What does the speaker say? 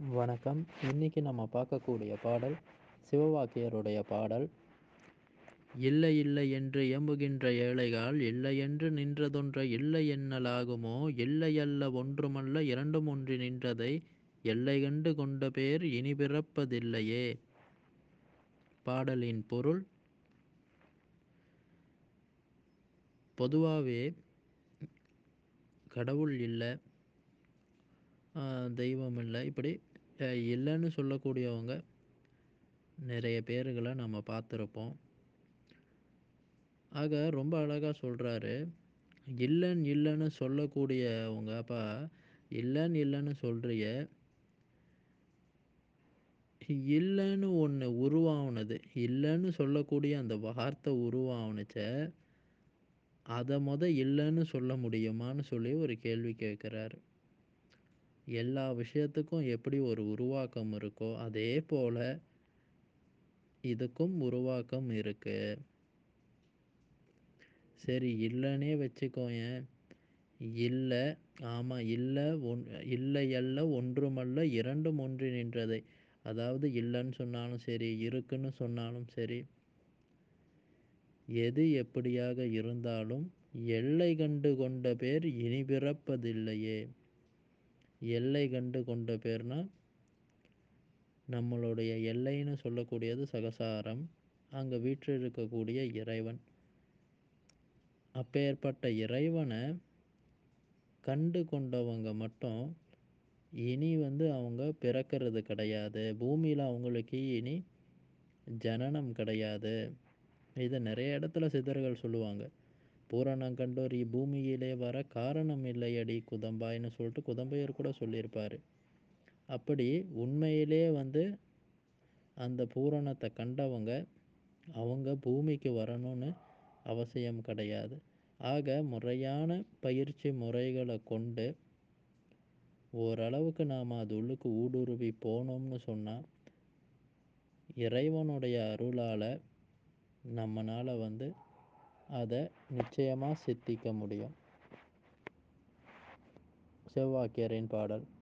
வணக்கம். இன்னைக்கு நம்ம பார்க்கக்கூடிய பாடல் சிவவாக்கியருடைய பாடல் இல்லை இல்லை என்று எம்புகின்ற ஏழைகள் இல்லையென்று நின்றதொன்ற இல்லை என்னலாகுமோ? இல்லையல்ல ஒன்றுமல்ல இரண்டும் ஒன்றி நின்றதை எல்லை கண்டு கொண்ட பேர் இனி பிறப்பதில்லையே. பாடலின் பொருள் பொதுவாகவே கடவுள் இல்லை தெய்வம் இல்லை இப்படி இல்லைன்னு சொல்லக்கூடியவங்க நிறைய பேர்களை நம்ம பார்த்துருப்போம். ஆக ரொம்ப அழகாக சொல்கிறாரு இல்லைன்னு இல்லைன்னு சொல்லக்கூடியவங்க அப்பா இல்லைன்னு இல்லைன்னு சொல்கிறிய இல்லைன்னு ஒன்று உருவாகுனது இல்லைன்னு சொல்லக்கூடிய அந்த வார்த்தை உருவாகுனுச்ச அதை மொதல் இல்லைன்னு சொல்ல முடியுமான்னு சொல்லி ஒரு கேள்வி கேட்குறாரு. எல்லா விஷயத்துக்கும் எப்படி ஒரு உருவாக்கம் இருக்கோ அதே போல் இதுக்கும் உருவாக்கம் இருக்கு. சரி இல்லைன்னே வச்சுக்கோயேன். இல்லை ஆமாம் இல்லை ஒன் இல்லை அல்ல ஒன்றுமல்ல இரண்டும் ஒன்றி நின்றதை. அதாவது இல்லைன்னு சொன்னாலும் சரி இருக்குன்னு சொன்னாலும் சரி எது எப்படியாக இருந்தாலும் எல்லை கண்டு கொண்ட பேர் இனி பிறப்பதில்லையே. எல்லை கண்டு கொண்ட பேர்னா நம்மளுடைய எல்லைன்னு சொல்லக்கூடியது சகசாரம். அங்கே வீற்றிருக்கக்கூடிய இறைவன். அப்பேற்பட்ட இறைவனை கண்டு கொண்டவங்க மட்டும் இனி வந்து அவங்க பிறக்கிறது கிடையாது. பூமியில் அவங்களுக்கு இனி ஜனனம் கிடையாது. இதை நிறைய இடத்துல சித்தர்கள் சொல்லுவாங்க. பூரணம் கண்டோர் பூமியிலே வர காரணம் இல்லையடி குதம்பாய்னு சொல்லிட்டு குதம்பையர் கூட சொல்லியிருப்பார். அப்படி உண்மையிலே வந்து அந்த பூரணத்தை கண்டவங்க அவங்க பூமிக்கு வரணும்னு அவசியம் கிடையாது. ஆக முறையான பயிற்சி முறைகளை கொண்டு ஓரளவுக்கு நாம் அது உள்ளுக்கு ஊடுருவி போனோம்னு சொன்னால் இறைவனுடைய அருளால் நம்மளால் வந்து அதை நிச்சயமாக சித்திக்க முடியும். செவ்வாக்கியரின் பாடல்.